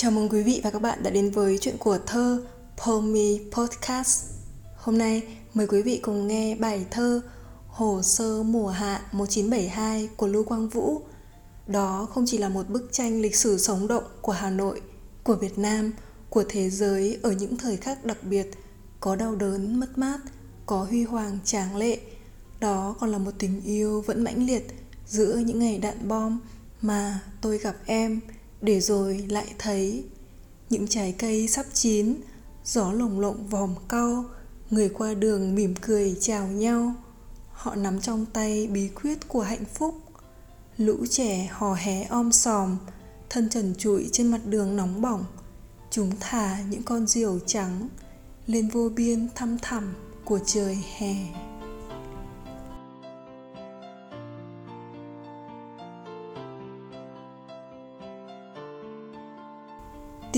Chào mừng quý vị và các bạn đã đến với chuyện của thơ Pomi Podcast. Hôm nay mời quý vị cùng nghe bài thơ Hồ sơ mùa hạ 1972 của Lưu Quang Vũ. Đó không chỉ là một bức tranh lịch sử sống động của Hà Nội, của Việt Nam, của thế giới ở những thời khắc đặc biệt, có đau đớn, mất mát, có huy hoàng tráng lệ. Đó còn là một tình yêu vẫn mãnh liệt giữa những ngày đạn bom mà tôi gặp em để rồi lại thấy, những trái cây sắp chín, gió lồng lộng vòm cau, người qua đường mỉm cười chào nhau. Họ nắm trong tay bí quyết của hạnh phúc. Lũ trẻ hò hé om sòm, thân trần trụi trên mặt đường nóng bỏng. Chúng thả những con diều trắng lên vô biên thăm thẳm của trời hè.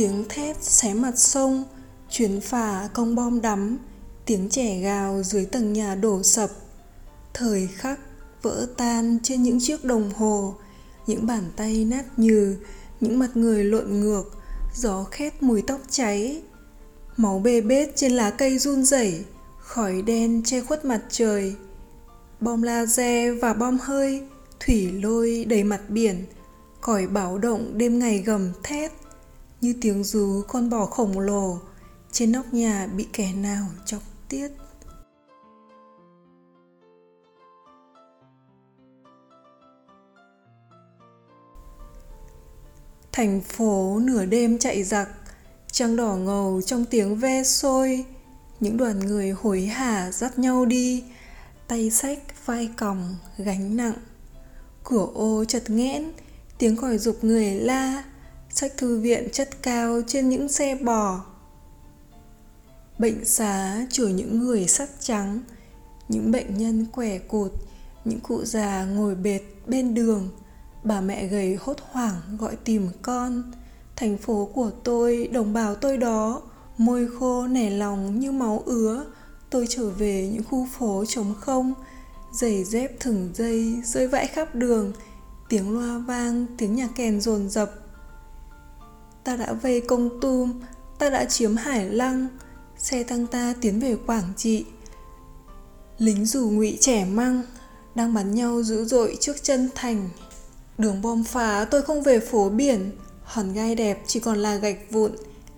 Tiếng thét xé mặt sông, chuyến phà công bom đắm, tiếng trẻ gào dưới tầng nhà đổ sập. Thời khắc vỡ tan trên những chiếc đồng hồ, những bàn tay nát nhừ, những mặt người lộn ngược, gió khét mùi tóc cháy. Máu bê bết trên lá cây run rẩy, khói đen che khuất mặt trời. Bom laser và bom hơi thủy lôi đầy mặt biển, còi báo động đêm ngày gầm thét như tiếng rú con bò khổng lồ trên nóc nhà bị kẻ nào chọc tiết. Thành phố nửa đêm chạy giặc, trăng đỏ ngầu trong tiếng ve sôi. Những đoàn người hối hả dắt nhau đi, tay sách vai còng gánh nặng. Cửa ô chật nghẽn, tiếng còi dục người la sách thư viện chất cao trên những xe bò. Bệnh xá chửi những người sắt trắng, những bệnh nhân quẻ cụt, những cụ già ngồi bệt bên đường. Bà mẹ gầy hốt hoảng gọi tìm con. Thành phố của tôi, đồng bào tôi đó, môi khô nẻ lòng như máu ứa. Tôi trở về những khu phố trống không, giày dép thừng dây, rơi vãi khắp đường. Tiếng loa vang, tiếng nhạc kèn dồn dập ta đã vây công tum, ta đã chiếm hải lăng. Xe tăng ta tiến về quảng trị. Lính dù ngụy trẻ măng đang bắn nhau dữ dội trước chân thành. Đường bom phá, tôi không về phố biển. Hòn gai đẹp chỉ còn là gạch vụn.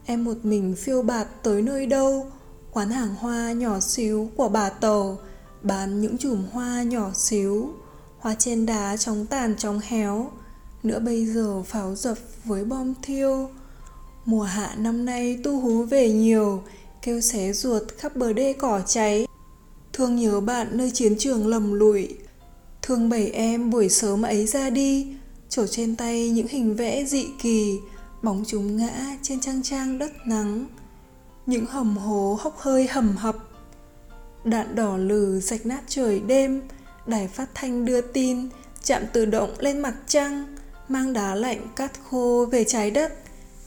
Em một mình phiêu bạt tới nơi đâu? Quán hàng hoa nhỏ xíu của bà tàu, bán những chùm hoa nhỏ xíu. Hoa trên đá chóng tàn chóng héo. Nữa bây giờ pháo dập với bom thiêu mùa hạ năm nay tu hú về nhiều, kêu xé ruột khắp bờ đê cỏ cháy. Thương nhớ bạn nơi chiến trường lầm lụi. Thương bảy em buổi sớm ấy ra đi, trổ trên tay những hình vẽ dị kỳ, bóng chúng ngã trên trang trang đất nắng. Những hầm hố hốc hơi hầm hập. Đạn đỏ lừ rạch nát trời đêm, đài phát thanh đưa tin, chạm tự động lên mặt trăng, mang đá lạnh cát khô về trái đất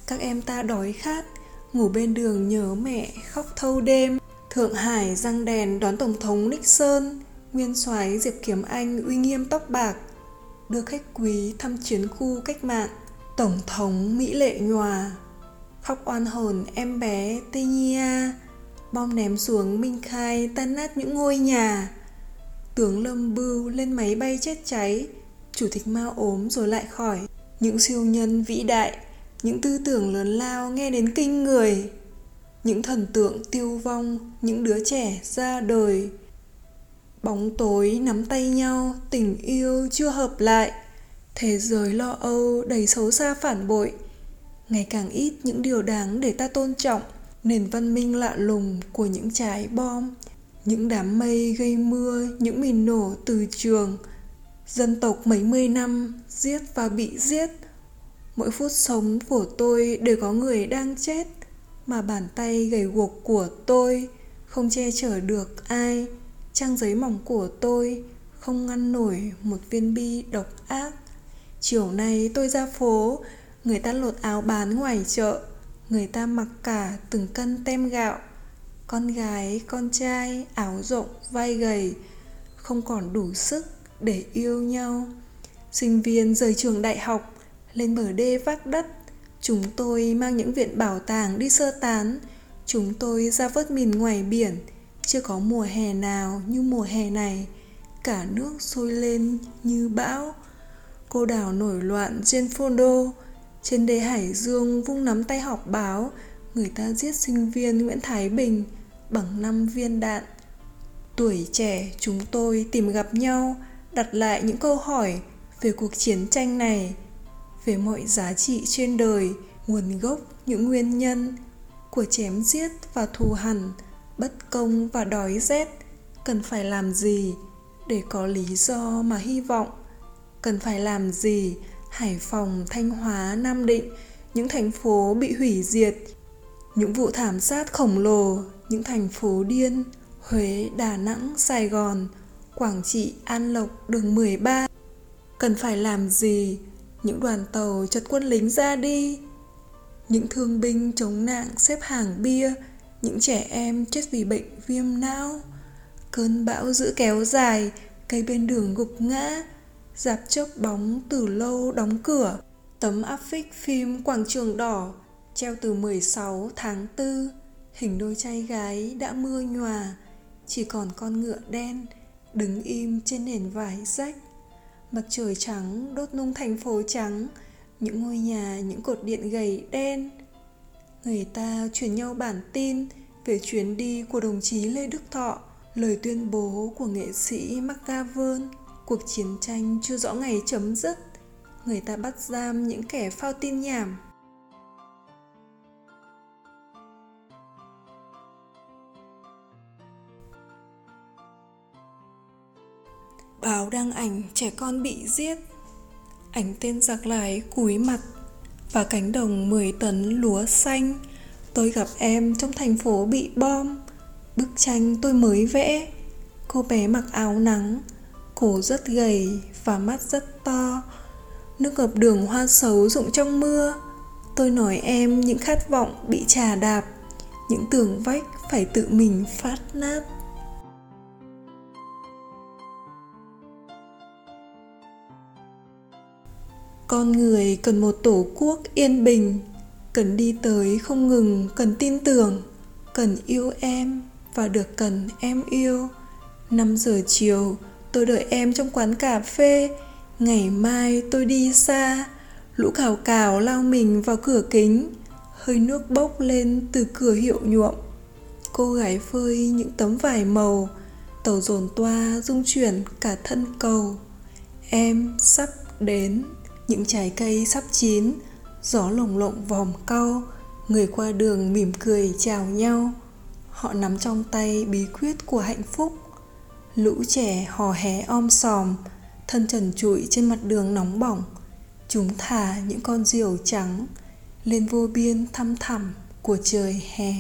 các em ta đói khát, ngủ bên đường nhớ mẹ khóc thâu đêm. Thượng hải răng đèn đón tổng thống nixon nguyên soái diệp kiếm anh uy nghiêm tóc bạc, đưa khách quý thăm chiến khu cách mạng. Tổng thống mỹ lệ nhòa khóc oan hồn em bé tây nhia bom ném xuống minh khai tan nát những ngôi nhà. Tướng lâm bưu lên máy bay chết cháy, chủ tịch mao ốm rồi lại khỏi. Những siêu nhân vĩ đại những tư tưởng lớn lao nghe đến kinh người. Những thần tượng tiêu vong, những đứa trẻ ra đời. Bóng tối nắm tay nhau, tình yêu chưa hợp lại. Thế giới lo âu, đầy xấu xa phản bội. Ngày càng ít những điều đáng để ta tôn trọng. Nền văn minh lạ lùng của những trái bom. Những đám mây gây mưa, những mìn nổ từ trường. Dân tộc mấy mươi năm giết và bị giết mỗi phút sống của tôi đều có người đang chết, mà bàn tay gầy guộc của tôi không che chở được ai. Trang giấy mỏng của tôi không ngăn nổi một viên bi độc ác. Chiều nay tôi ra phố, người ta lột áo bán ngoài chợ, người ta mặc cả từng cân tem gạo. Con gái, con trai, áo rộng, vai gầy, không còn đủ sức để yêu nhau. Sinh viên rời trường đại học lên bờ đê vác đất, Chúng tôi mang những viện bảo tàng đi sơ tán. Chúng tôi ra vớt mìn ngoài biển, Chưa có mùa hè nào như mùa hè này. Cả nước sôi lên như bão. Cô đảo nổi loạn trên phôn đô. Trên đê Hải Dương vung nắm tay họp báo, Người ta giết sinh viên Nguyễn Thái Bình Bằng năm viên đạn. Tuổi trẻ, chúng tôi tìm gặp nhau, Đặt lại những câu hỏi Về cuộc chiến tranh này. Về mọi giá trị trên đời Nguồn gốc những nguyên nhân Của chém giết và thù hằn Bất công và đói rét Cần phải làm gì Để có lý do mà hy vọng cần phải làm gì hải phòng thanh hóa nam định những thành phố bị hủy diệt những vụ thảm sát khổng lồ những thành phố điên Huế, Đà Nẵng, Sài Gòn, Quảng Trị, An Lộc, đường 13. Cần phải làm gì? Những đoàn tàu chật quân lính ra đi. Những thương binh chống nạn xếp hàng bia, những trẻ em chết vì bệnh viêm não. Cơn bão giữ kéo dài, cây bên đường gục ngã, Dạp chớp bóng từ lâu đóng cửa Tấm áp phích phim Quảng trường đỏ Treo từ 16 tháng 4 Hình đôi trai gái đã mưa nhòa Chỉ còn con ngựa đen Đứng im trên nền vải rách Mặt trời trắng đốt nung thành phố trắng Những ngôi nhà, những cột điện gầy đen. Người ta truyền nhau bản tin Về chuyến đi của đồng chí Lê Đức Thọ Lời tuyên bố của nghệ sĩ McGavern cuộc chiến tranh chưa rõ ngày chấm dứt. Người ta bắt giam những kẻ phao tin nhảm. Báo đăng ảnh trẻ con bị giết. Ảnh tên giặc lái cúi mặt và cánh đồng 10 tấn lúa xanh. Tôi gặp em trong thành phố bị bom. Bức tranh tôi mới vẽ. Cô bé mặc áo nắng, cổ rất gầy và mắt rất to. Nước ngập đường hoa xấu rụng trong mưa. Tôi nói em những khát vọng bị trà đạp, những tường vách phải tự mình phát nát. Con người cần một tổ quốc yên bình, cần đi tới không ngừng, cần tin tưởng, cần yêu em và được cần em yêu. 5 giờ chiều, tôi đợi em trong quán cà phê. Ngày mai tôi đi xa. Lũ cào cào lao mình vào cửa kính. Hơi nước bốc lên từ cửa hiệu nhuộm. Cô gái phơi những tấm vải màu. Tàu dồn toa rung chuyển cả thân cầu. Em sắp đến những trái cây sắp chín, gió lồng lộng vòng cau, người qua đường mỉm cười chào nhau. Họ nắm trong tay bí quyết của hạnh phúc. Lũ trẻ hò hé om sòm, thân trần trụi trên mặt đường nóng bỏng. Chúng thả những con diều trắng lên vô biên thăm thẳm của trời hè.